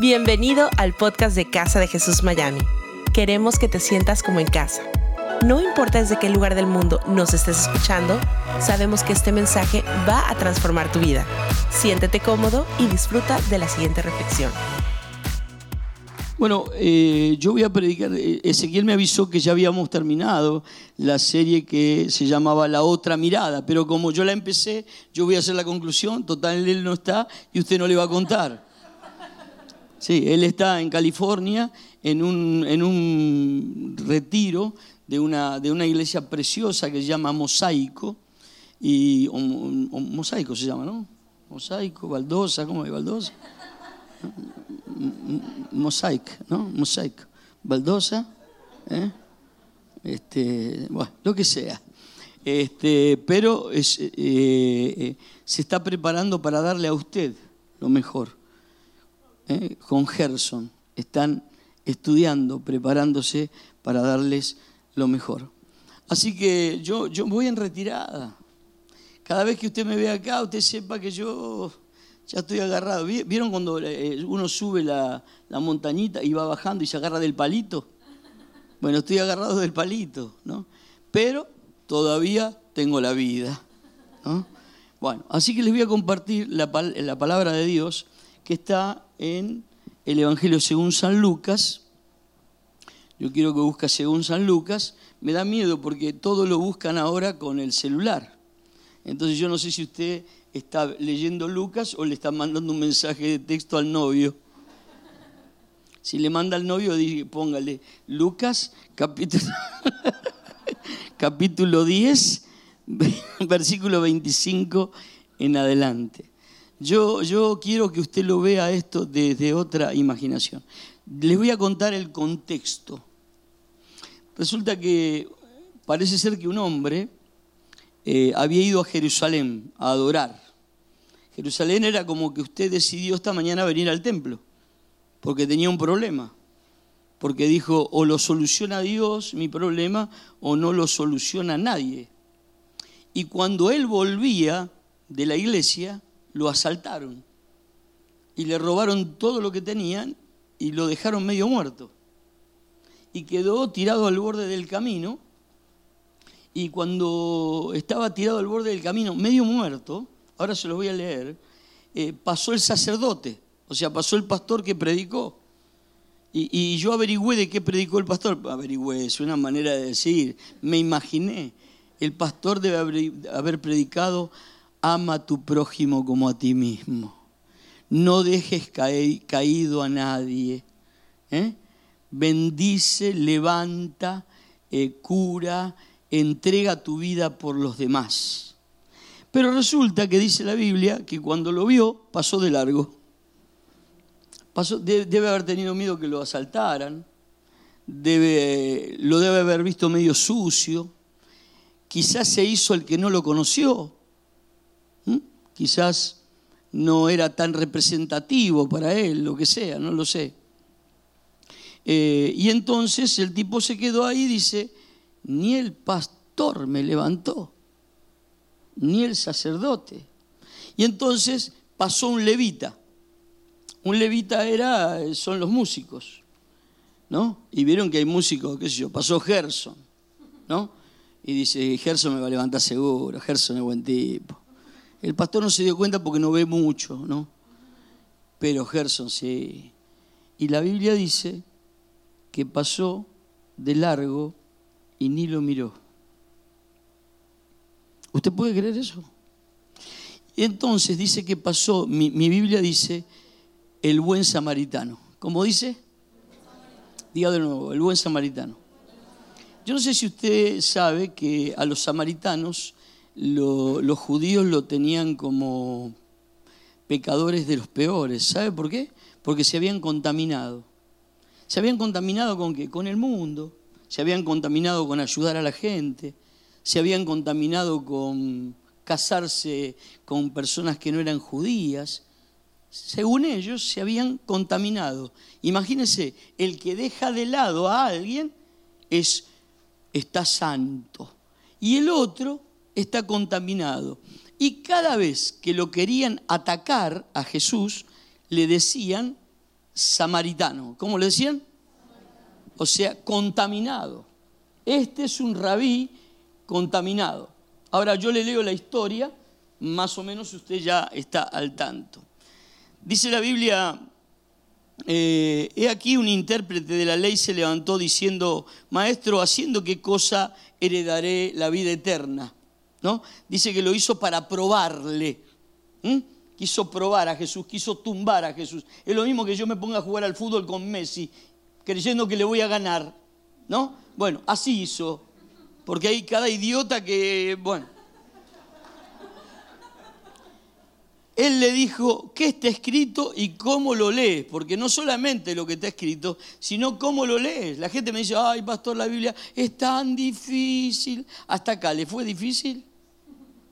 Bienvenido al podcast de Casa de Jesús Miami. Queremos que te sientas como en casa. No importa desde qué lugar del mundo nos estés escuchando, sabemos que este mensaje va a transformar tu vida. Siéntete cómodo y disfruta de la siguiente reflexión. Bueno, eh, yo voy a predicar. eh, Ezequiel me avisó que ya habíamos terminado la serie que se llamaba La Otra Mirada, pero como yo la empecé, yo voy a hacer la conclusión. Total, él no está y usted no le va a contar. Sí, él está en California en un, en un retiro de una, de una iglesia preciosa que se llama Mosaico. Y, Mosaico se llama, ¿no? Mosaico, Baldosa, ¿cómo es Baldosa? Mosaic, ¿no? Mosaic. Baldosa, ¿eh? este, bueno, lo que sea. Este, pero es, eh, eh, se está preparando para darle a usted lo mejor. ¿Eh? Con Gerson están estudiando, preparándose para darles lo mejor. Así que yo, yo voy en retirada. Cada vez que usted me ve acá, usted sepa que yo ya estoy agarrado. ¿Vi- ¿Vieron cuando eh, uno sube la, la montañita y va bajando y se agarra del palito? Bueno, estoy agarrado del palito, ¿no? Pero todavía tengo la vida, ¿no? Bueno, así que les voy a compartir la, la palabra de Dios que está en el Evangelio según San Lucas. Yo quiero que busque según San Lucas. Me da miedo porque todo lo buscan ahora con el celular. Entonces yo no sé si usted está leyendo Lucas o le está mandando un mensaje de texto al novio. Si le manda al novio, póngale Lucas capítulo, capítulo 10, versículo 25 en adelante. Yo, quiero que usted lo vea esto desde otra imaginación. Les voy a contar el contexto. Resulta que parece ser que un hombre eh, había ido a Jerusalén a adorar. Jerusalén era como que usted decidió esta mañana venir al templo, porque tenía un problema. Porque dijo, o lo soluciona Dios mi problema, o no lo soluciona nadie. Y cuando él volvía de la iglesia, lo asaltaron. Y le robaron todo lo que tenían y lo dejaron medio muerto. Y quedó tirado al borde del camino y cuando estaba tirado al borde del camino, medio muerto, ahora se lo voy a leer, eh, pasó el sacerdote, o sea, pasó el pastor que predicó. Y, y yo averigüé de qué predicó el pastor. Averigüé, es una manera de decir, me imaginé. El pastor debe haber, haber predicado, ama a tu prójimo como a ti mismo. No dejes caído a nadie. ¿eh? Bendice, levanta, eh, cura, entrega tu vida por los demás. Pero resulta que dice la Biblia que cuando lo vio pasó de largo. Debe haber tenido miedo que lo asaltaran, debe, lo debe haber visto medio sucio, quizás se hizo el que no lo conoció, ¿m? quizás no era tan representativo para él, lo que sea, no lo sé. Eh, y entonces el tipo se quedó ahí y dice, ni el pastor me levantó, ni el sacerdote. Y entonces pasó un levita. Un levita era, son los músicos, ¿no? Y vieron que hay músicos, qué sé yo, pasó Gerson, ¿no? Y dice, Gerson me va a levantar seguro, Gerson es buen tipo. El pastor no se dio cuenta porque no ve mucho, ¿no? Pero Gerson sí. Y la Biblia dice que pasó de largo y ni lo miró. ¿Usted puede creer eso? Entonces dice que pasó, mi, mi Biblia dice, el buen samaritano. ¿Cómo dice? Diga de nuevo, el buen samaritano. Yo no sé si usted sabe que a los samaritanos lo- los judíos lo tenían como pecadores de los peores. ¿Sabe por qué? Porque se habían contaminado. Se habían contaminado con qué? Con el mundo. Se habían contaminado con ayudar a la gente. Se habían contaminado con casarse con personas que no eran judías. Según ellos, se habían contaminado. Imagínense, el que deja de lado a alguien es, está santo. Y el otro está contaminado. Y cada vez que lo querían atacar a Jesús, le decían samaritano. ¿Cómo le decían? O sea, contaminado. Este es un rabí contaminado. Ahora yo le leo la historia, más o menos usted ya está al tanto. Dice la Biblia, eh, he aquí un intérprete de la ley se levantó diciendo, maestro, haciendo qué cosa heredaré la vida eterna. ¿No? Dice que lo hizo para probarle. Quiso probar a Jesús, quiso tumbar a Jesús. Es lo mismo que yo me ponga a jugar al fútbol con Messi, creyendo que le voy a ganar. ¿No? Bueno, así hizo. Porque hay cada idiota que, bueno, él le dijo qué está escrito y cómo lo lees, porque no solamente lo que está escrito, sino cómo lo lees. La gente me dice, ay, pastor, la Biblia es tan difícil. Hasta acá, ¿le fue difícil?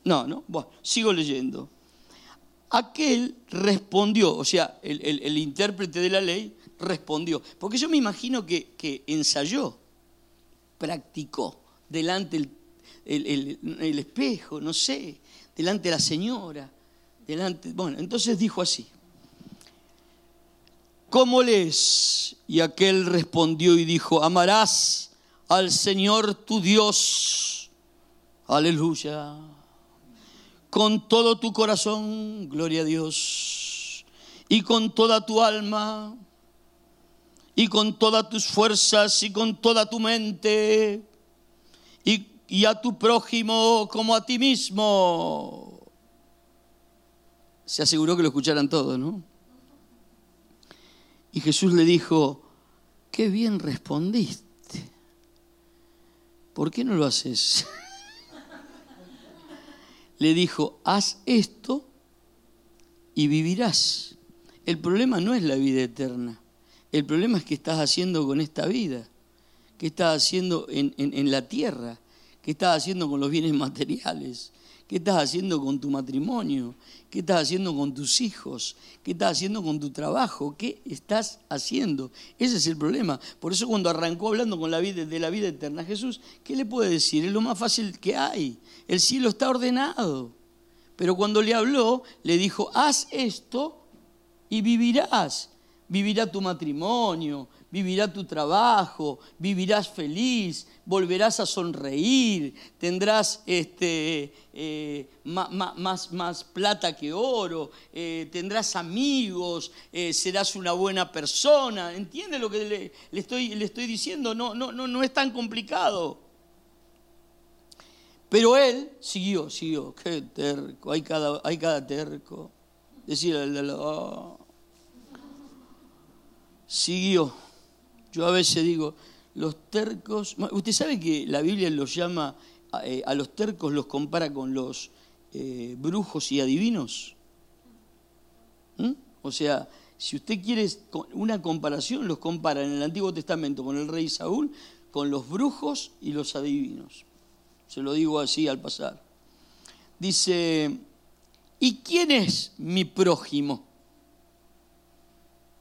No, no, bueno, sigo leyendo. Aquel respondió, o sea, el, intérprete de la ley respondió, porque yo me imagino que, que ensayó, practicó delante el, el espejo, no sé, delante de la señora delante. Bueno, entonces dijo así. ¿Cómo lees? Y aquel respondió y dijo, amarás al Señor tu Dios. Aleluya. Con todo tu corazón, gloria a Dios. Y con toda tu alma. Y con todas tus fuerzas y con toda tu mente. Y, a tu prójimo como a ti mismo se aseguró que lo escucharan todos, ¿no? Y Jesús le dijo, qué bien respondiste. ¿Por qué no lo haces? le dijo, haz esto y vivirás. El problema no es la vida eterna. El problema es qué estás haciendo con esta vida. ¿Qué estás haciendo en, en la tierra? ¿Qué estás haciendo con los bienes materiales? ¿Qué estás haciendo con tu matrimonio? ¿Qué estás haciendo con tus hijos? ¿Qué estás haciendo con tu trabajo? ¿Qué estás haciendo? Ese es el problema. Por eso cuando arrancó hablando con la vida, de la vida eterna Jesús, ¿qué le puede decir? Es lo más fácil que hay. El cielo está ordenado. Pero cuando le habló, le dijo, haz esto y vivirás. Vivirá tu matrimonio, vivirá tu trabajo, vivirás feliz, volverás a sonreír, tendrás este, eh, más, más, plata que oro, eh, tendrás amigos, eh, serás una buena persona. ¿Entiende lo que le, estoy, le estoy diciendo? No, no, no, no es tan complicado. Pero él siguió, siguió. Qué terco, hay cada, hay cada terco. Decir lado, siguió. Yo a veces digo, los tercos, usted sabe que la Biblia los llama, eh, a los tercos los compara con los eh, brujos y adivinos. ¿Mm? O sea, si usted quiere una comparación, los compara en el Antiguo Testamento con el rey Saúl, con los brujos y los adivinos. Se lo digo así al pasar. Dice, ¿y quién es mi prójimo?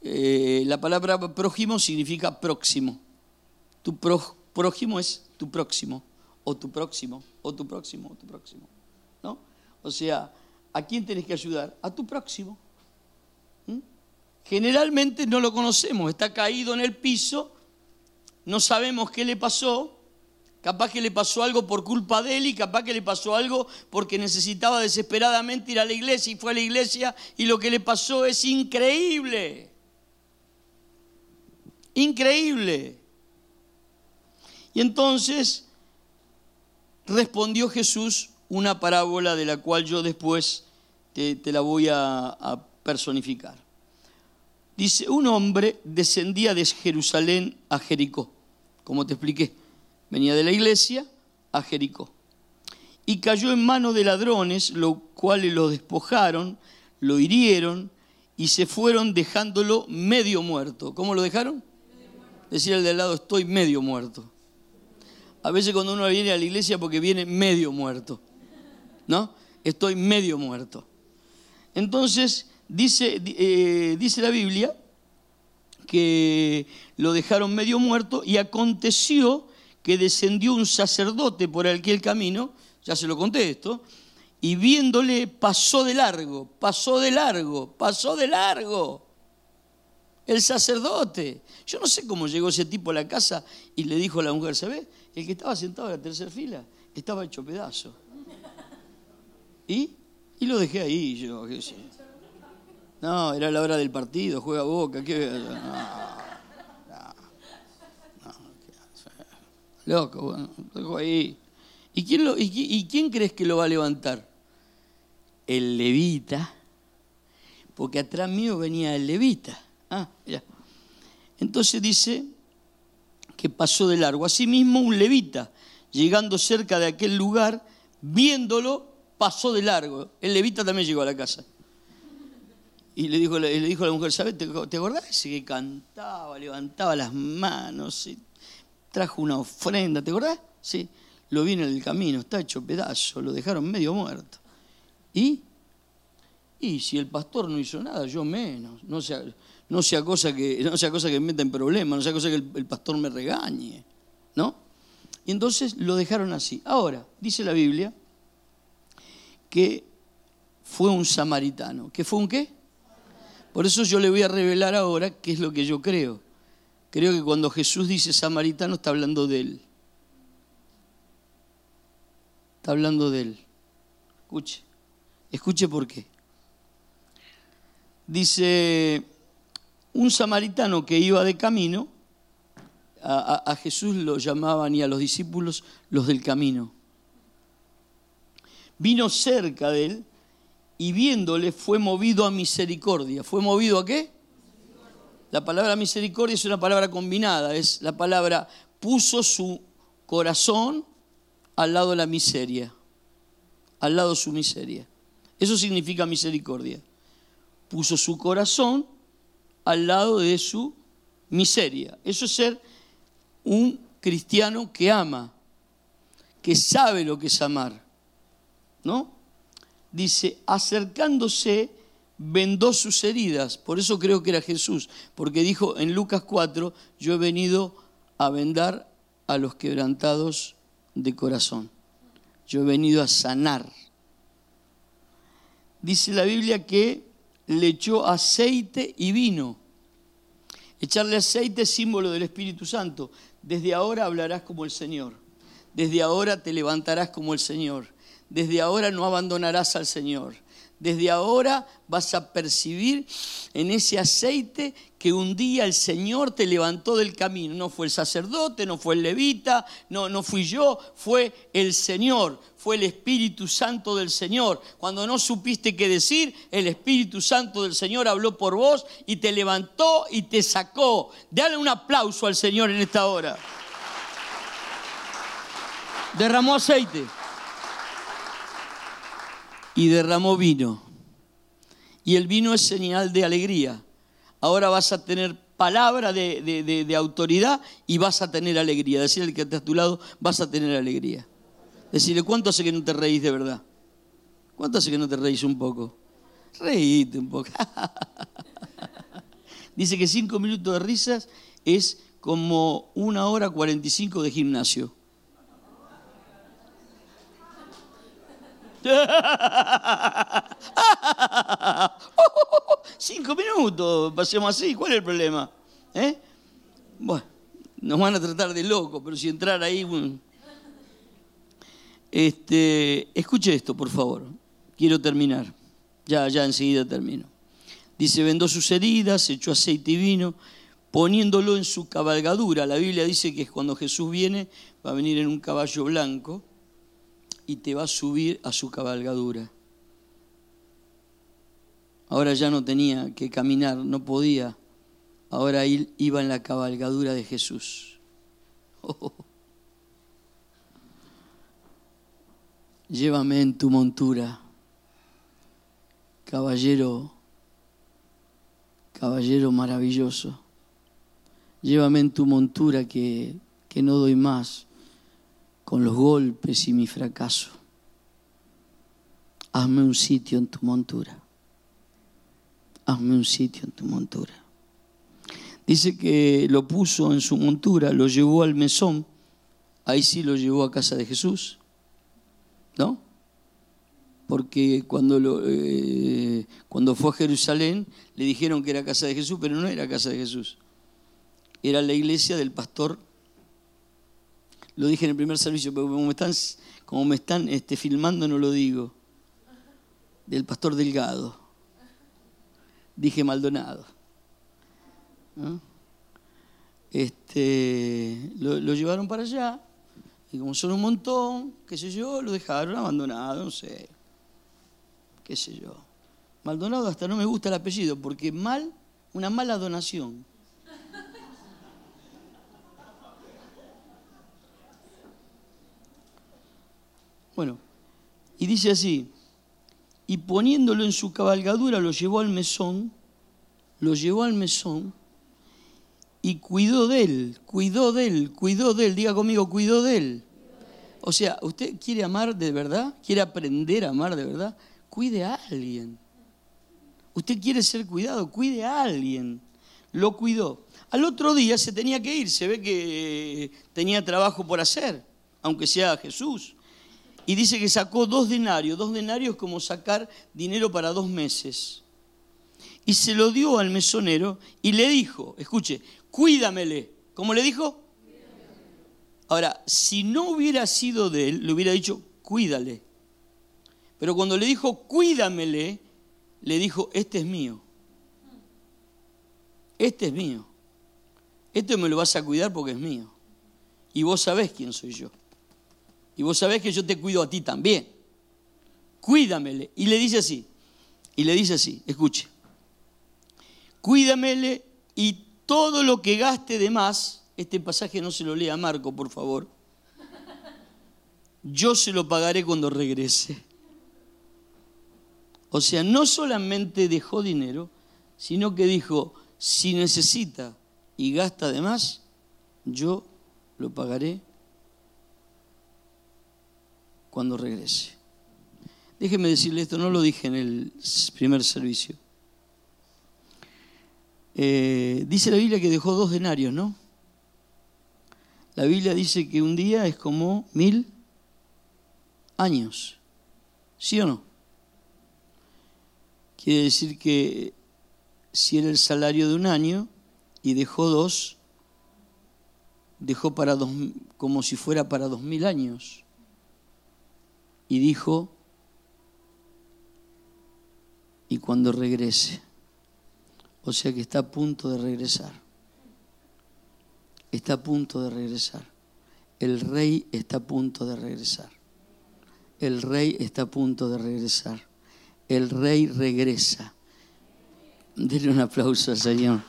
Eh, la palabra prójimo significa próximo. Tu prójimo es tu próximo, o tu próximo, o tu próximo, o tu próximo. ¿No? O sea, ¿a quién tenés que ayudar? A tu próximo. ¿Mm? Generalmente no lo conocemos, está caído en el piso, no sabemos qué le pasó, capaz que le pasó algo por culpa de él y capaz que le pasó algo porque necesitaba desesperadamente ir a la iglesia y fue a la iglesia y lo que le pasó es increíble. Increíble. Y entonces respondió Jesús una parábola de la cual yo después te, la voy a, personificar. Dice, un hombre descendía de Jerusalén a Jericó, como te expliqué, venía de la iglesia a Jericó, y cayó en manos de ladrones, los cuales lo despojaron, lo hirieron y se fueron dejándolo medio muerto. ¿Cómo lo dejaron? Decía el de al lado, estoy medio muerto. A veces cuando uno viene a la iglesia porque viene medio muerto, ¿no? Estoy medio muerto. Entonces, dice, eh, dice la Biblia que lo dejaron medio muerto y aconteció que descendió un sacerdote por aquel camino, ya se lo conté esto, y viéndole pasó de largo, pasó de largo, pasó de largo. El sacerdote. Yo no sé cómo llegó ese tipo a la casa y le dijo a la mujer, ¿sabes? El que estaba sentado en la tercera fila estaba hecho pedazo. ¿Y? Y lo dejé ahí, yo. No, era la hora del partido, juega boca, ¿qué? No, no, Loco, bueno, lo dejo ahí. ¿Y quién, lo, ¿Y quién crees que lo va a levantar? El levita, porque atrás mío venía el levita. Ah, ya. Entonces dice que pasó de largo. Asimismo, un levita, llegando cerca de aquel lugar, viéndolo, pasó de largo. El levita también llegó a la casa. Y le dijo, le dijo a la mujer, ¿sabes? ¿Te, acordás ese que cantaba, levantaba las manos, trajo una ofrenda? ¿Te acordás? Sí. Lo vi en el camino, está hecho pedazo, lo dejaron medio muerto. ¿Y? Y si el pastor no hizo nada, yo menos. No sea, no sea cosa que, no sea cosa que me meta en problemas, no sea cosa que el, pastor me regañe. ¿No? Y entonces lo dejaron así. Ahora, dice la Biblia que fue un samaritano. ¿Que fue un qué? Por eso yo le voy a revelar ahora qué es lo que yo creo. Creo que cuando Jesús dice samaritano está hablando de él. Está hablando de él. Escuche. Escuche por qué. Dice, un samaritano que iba de camino, a, Jesús lo llamaban y a los discípulos los del camino. Vino cerca de él y viéndole fue movido a misericordia. ¿Fue movido a qué? La palabra misericordia es una palabra combinada, es la palabra puso su corazón al lado de la miseria, al lado de su miseria. Eso significa misericordia. Puso su corazón al lado de su miseria. Eso es ser un cristiano que ama, que sabe lo que es amar. ¿No? Dice, acercándose, vendó sus heridas. Por eso creo que era Jesús, porque dijo en Lucas 4, yo he venido a vendar a los quebrantados de corazón. Yo he venido a sanar. Dice la Biblia que le echó aceite y vino. Echarle aceite es símbolo del Espíritu Santo. Desde ahora hablarás como el Señor. Desde ahora te levantarás como el Señor. Desde ahora no abandonarás al Señor. Desde ahora vas a percibir en ese aceite que un día el Señor te levantó del camino. No fue el sacerdote, no fue el levita, no, no fui yo, fue el Señor, fue el Espíritu Santo del Señor. Cuando no supiste qué decir, el Espíritu Santo del Señor habló por vos y te levantó y te sacó. Dale un aplauso al Señor en esta hora. Derramó aceite y derramó vino. Y el vino es señal de alegría. Ahora vas a tener palabra de, autoridad y vas a tener alegría. Decirle que está a tu lado, vas a tener alegría. Decirle, ¿cuánto hace que no te reís de verdad? ¿Cuánto hace que no te reís un poco? Reíte un poco. Dice que cinco minutos de risas es como una hora cuarenta y cinco de gimnasio. Cinco minutos, pasemos así, ¿cuál es el problema? ¿Eh? Bueno, nos van a tratar de locos, pero si entrar ahí... Este, escuche esto, por favor. Quiero terminar. Ya, ya enseguida termino. Dice, vendó sus heridas, echó aceite y vino, poniéndolo en su cabalgadura. La Biblia dice que cuando Jesús viene, va a venir en un caballo blanco y te va a subir a su cabalgadura. Ahora ya no tenía que caminar, no podía. Ahora él iba en la cabalgadura de Jesús. Llévame en tu montura, caballero, caballero maravilloso. Llévame en tu montura que, que no doy más con los golpes y mi fracaso. Hazme un sitio en tu montura. Hazme un sitio en tu montura. Dice que lo puso en su montura, lo llevó al mesón, ahí sí lo llevó a casa de Jesús, ¿no? porque cuando, eh, cuando fue a Jerusalén le dijeron que era casa de Jesús, pero no era casa de Jesús. Era la iglesia del pastor. Lo dije en el primer servicio, pero como me están, como me están este, filmando no lo digo. Del pastor Delgado. Dije Maldonado. Este, lo, lo llevaron para allá y como son un montón, qué sé yo, lo dejaron abandonado, no sé qué sé yo. Maldonado hasta no me gusta el apellido, porque mal, una mala donación. Bueno, y dice así, y poniéndolo en su cabalgadura lo llevó al mesón, lo llevó al mesón y cuidó de él, cuidó de él, cuidó de él, diga conmigo, cuidó de él. O sea, ¿usted quiere amar de verdad? ¿Quiere aprender a amar de verdad? cuide a alguien. Usted quiere ser cuidado, cuide a alguien. Lo cuidó. Al otro día se tenía que ir, se ve que tenía trabajo por hacer, aunque sea Jesús. Y dice que sacó dos denarios, dos denarios como sacar dinero para dos meses. Y se lo dio al mesonero y le dijo, escuche, cuídamele. ¿Cómo le dijo? Ahora, si no hubiera sido de él, le hubiera dicho, cuídale. Pero cuando le dijo, cuídamele, le dijo, este es mío. Este es mío. Este me lo vas a cuidar porque es mío. Y vos sabés quién soy yo. Y vos sabés que yo te cuido a ti también. Cuídamele. Y le dice así. Y le dice así, escuche. Cuídamele y todo lo que gaste de más, este pasaje no se lo lea a Marco, por favor. Yo se lo pagaré cuando regrese. O sea, no solamente dejó dinero, sino que dijo, si necesita y gasta de más, yo lo pagaré cuando regrese. Déjeme decirle esto, no lo dije en el primer servicio. Eh, dice la Biblia que dejó dos denarios, ¿no? La Biblia dice que un día es como mil años. ¿Sí o no? Quiere decir que si era el salario de un año y dejó dos, dejó para dos, como si fuera para dos mil años. Y dijo, y cuando regrese, o sea que está a punto de regresar, está a punto de regresar, el rey está a punto de regresar, el rey está a punto de regresar el rey regresa. Denle un aplauso al Señor.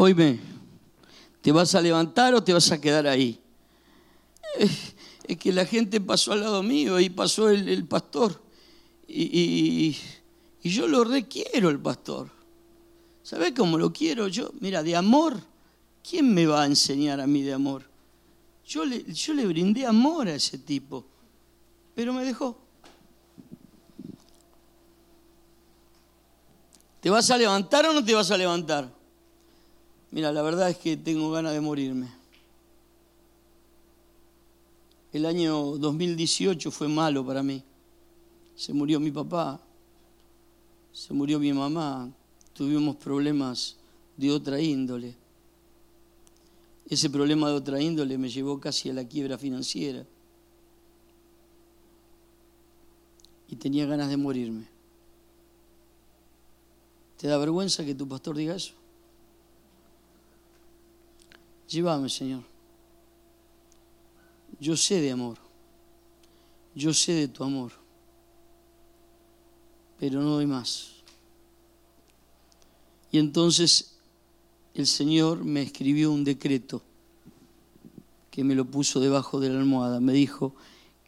Oíme, ¿te vas a levantar o te vas a quedar ahí? Es que la gente pasó al lado mío y pasó el, pastor. Y, y, yo lo requiero el pastor. ¿Sabes cómo lo quiero yo? Mira, de amor ¿Quién me va a enseñar a mí de amor? Yo le, yo le brindé amor a ese tipo, pero me dejó. ¿Te vas a levantar o no te vas a levantar? Mira, la verdad es que tengo ganas de morirme. El año 2018 fue malo para mí. Se murió mi papá, se murió mi mamá, tuvimos problemas de otra índole. Ese problema de otra índole me llevó casi a la quiebra financiera. Y tenía ganas de morirme. ¿Te da vergüenza que tu pastor diga eso? Llévame, Señor. Yo sé de amor. Yo sé de tu amor. Pero no doy más. Y entonces el Señor me escribió un decreto que me lo puso debajo de la almohada. Me dijo,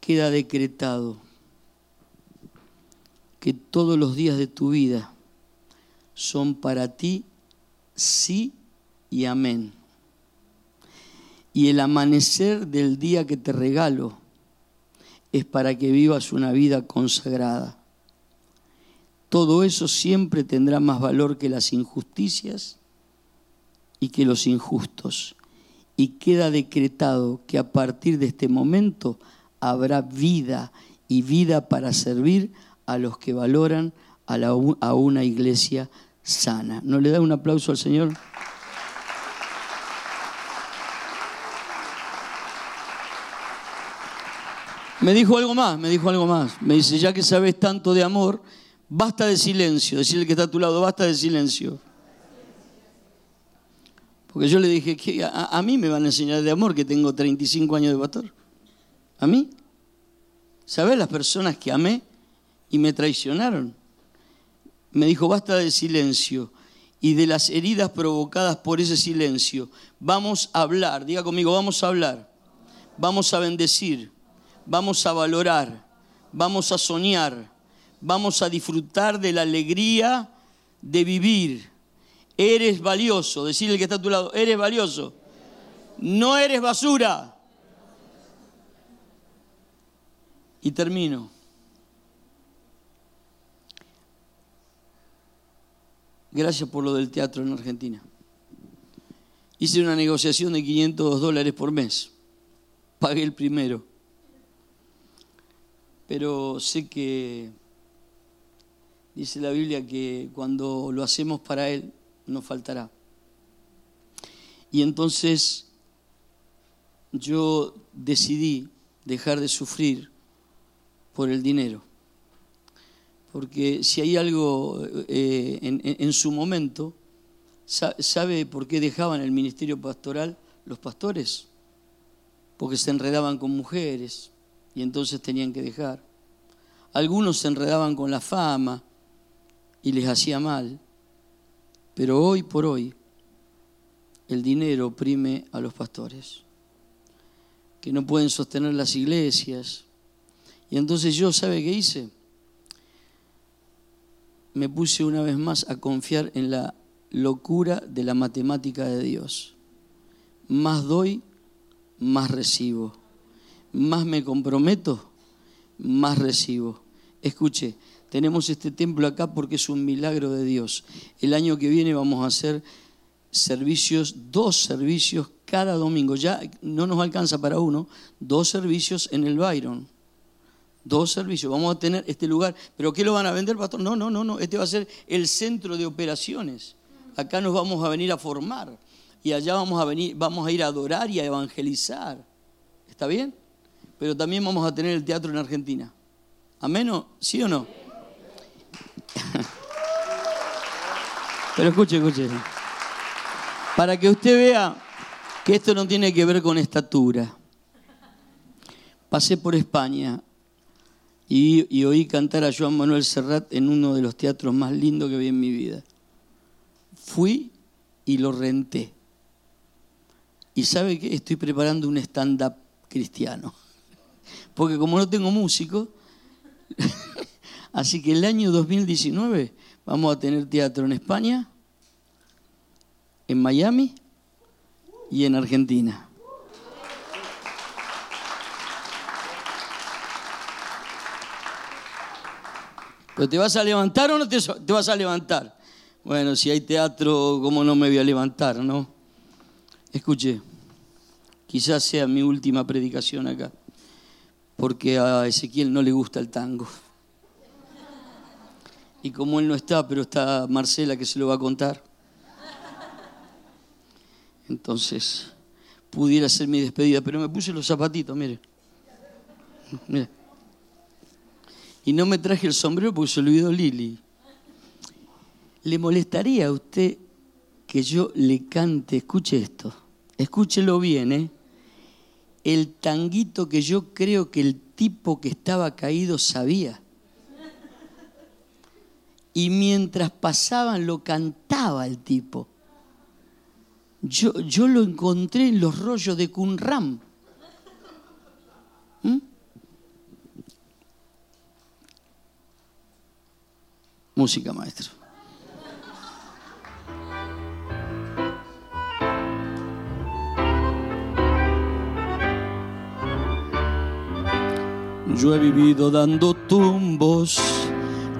queda decretado que todos los días de tu vida son para ti sí y amén. Y el amanecer del día que te regalo es para que vivas una vida consagrada. Todo eso siempre tendrá más valor que las injusticias y que los injustos. Y queda decretado que a partir de este momento habrá vida y vida para servir a los que valoran a, una iglesia sana. ¿No le da un aplauso al Señor? Me dijo algo más, me dijo algo más. Me dice, ya que sabes tanto de amor, basta de silencio. Decirle que está a tu lado, basta de silencio. Porque yo le dije, que a, mí me van a enseñar de amor que tengo 35 años de pastor. ¿A mí? ¿Sabes las personas que amé y me traicionaron? Me dijo, basta de silencio y de las heridas provocadas por ese silencio. Vamos a hablar, diga conmigo, vamos a hablar. Vamos a bendecir vamos a valorar, vamos a soñar, vamos a disfrutar de la alegría de vivir. Eres valioso, decirle que está a tu lado, eres valioso. No eres basura. Y termino. Gracias por lo del teatro en Argentina. Hice una negociación de 500 dólares por mes. Pagué el primero pero sé que dice la Biblia que cuando lo hacemos para Él, nos faltará. Y entonces yo decidí dejar de sufrir por el dinero. Porque si hay algo eh, en, su momento, ¿sabe por qué dejaban el ministerio pastoral los pastores? Porque se enredaban con mujeres, y entonces tenían que dejar. Algunos se enredaban con la fama y les hacía mal, pero hoy por hoy el dinero oprime a los pastores, que no pueden sostener las iglesias. Y entonces yo, ¿sabe qué hice? Me puse una vez más a confiar en la locura de la matemática de Dios. Más doy, más recibo más me comprometo, más recibo. Escuche, tenemos este templo acá porque es un milagro de Dios. El año que viene vamos a hacer servicios, dos servicios cada domingo. Ya no nos alcanza para uno, dos servicios en el Byron. Dos servicios. Vamos a tener este lugar. ¿Pero qué lo van a vender, pastor? No, no, no, no. Este va a ser el centro de operaciones. Acá nos vamos a venir a formar. Y allá vamos a venir, vamos a ir a adorar y a evangelizar. ¿Está bien? Pero también vamos a tener el teatro en Argentina. ¿Amén? ¿Sí o no? Pero escuche, escuche. Para que usted vea que esto no tiene que ver con estatura. Pasé por España y, y, oí cantar a Joan Manuel Serrat en uno de los teatros más lindos que vi en mi vida. Fui y lo renté. Y sabe que estoy preparando un stand-up cristiano porque como no tengo músico, así que el año 2019 vamos a tener teatro en España, en Miami y en Argentina. ¿Pero te vas a levantar o no te, te vas a levantar? Bueno, si hay teatro, ¿cómo no me voy a levantar, no? Escuche, quizás sea mi última predicación acá porque a Ezequiel no le gusta el tango. Y como él no está, pero está Marcela que se lo va a contar. Entonces, pudiera ser mi despedida, pero me puse los zapatitos, mire. mire. Y no me traje el sombrero porque se olvidó Lili. ¿Le molestaría a usted que yo le cante? Escuche esto. Escúchelo bien, ¿eh? El tanguito que yo creo que el tipo que estaba caído sabía. Y mientras pasaban lo cantaba el tipo. Yo, yo lo encontré en los rollos de Kunram. ¿Mm? Música, maestro. Yo he vivido dando tumbos,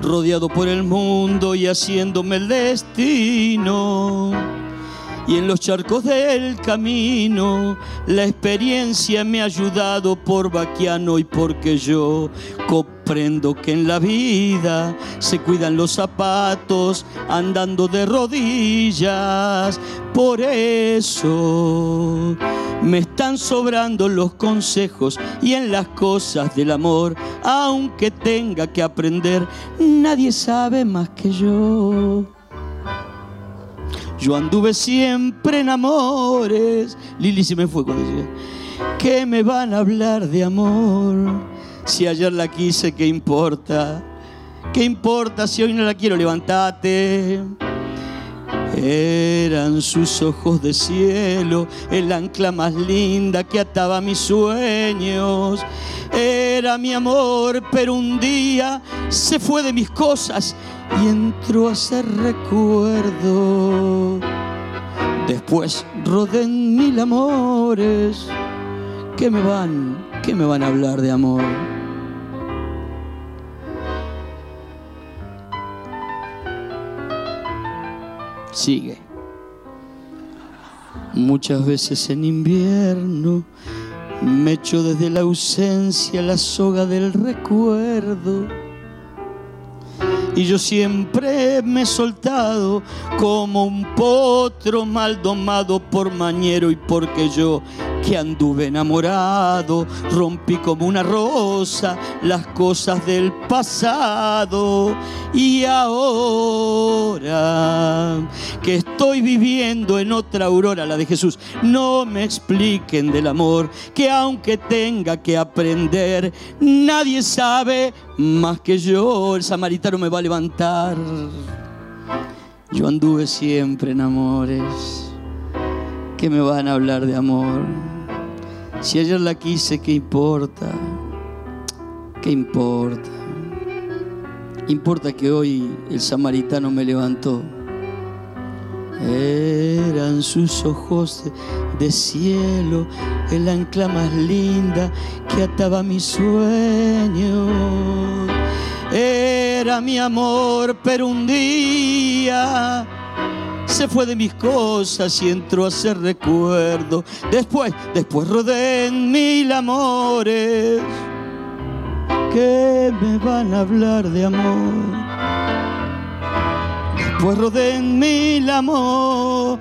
rodeado por el mundo y haciéndome el destino. Y en los charcos del camino la experiencia me ha ayudado por vaquiano y porque yo comprendo que en la vida se cuidan los zapatos andando de rodillas. Por eso me están sobrando los consejos y en las cosas del amor, aunque tenga que aprender, nadie sabe más que yo. Yo anduve siempre en amores. Lili se me fue cuando decía. ¿Qué me van a hablar de amor? Si ayer la quise, ¿qué importa? ¿Qué importa si hoy no la quiero? Levantate. Eran sus ojos de cielo, el ancla más linda que ataba mis sueños. Era mi amor, pero un día se fue de mis cosas y entró a ser recuerdo. Después rodé mil amores. ¿Qué me van, qué me van a hablar de amor? Sigue. Muchas veces en invierno me echo desde la ausencia la soga del recuerdo y yo siempre me he soltado como un potro mal domado por mañero y porque yo que anduve enamorado rompí como una rosa las cosas del pasado y ahora que estoy viviendo en otra aurora, la de Jesús, no me expliquen del amor que aunque tenga que aprender, nadie sabe más que yo, el samaritano me va a levantar. Yo anduve siempre en amores. ¿Qué me van a hablar de amor? Si ayer la quise, ¿qué importa? ¿Qué importa? Importa que hoy el samaritano me levantó. Eran sus ojos de, cielo, el ancla más linda que ataba mis sueños. Era mi amor, pero un día se fue de mis cosas y entró a ser recuerdo. Después, después rodé en mil amores que me van a hablar de amor pues roden mil amores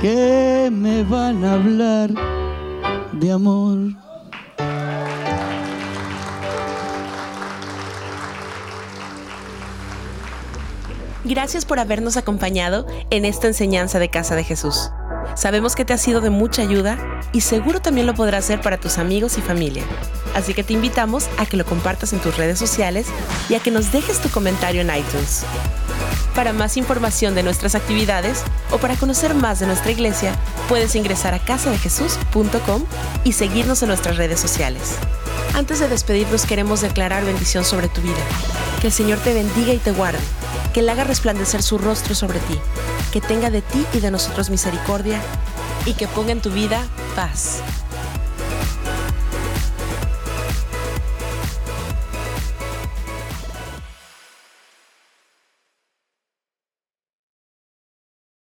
que me van a hablar de amor. Gracias por habernos acompañado en esta enseñanza de Casa de Jesús. Sabemos que te ha sido de mucha ayuda y seguro también lo podrás hacer para tus amigos y familia. Así que te invitamos a que lo compartas en tus redes sociales y a que nos dejes tu comentario en iTunes. Para más información de nuestras actividades o para conocer más de nuestra iglesia, puedes ingresar a casadejesús.com y seguirnos en nuestras redes sociales. Antes de despedirnos queremos declarar bendición sobre tu vida. Que el Señor te bendiga y te guarde, que Él haga resplandecer su rostro sobre ti, que tenga de ti y de nosotros misericordia y que ponga en tu vida paz.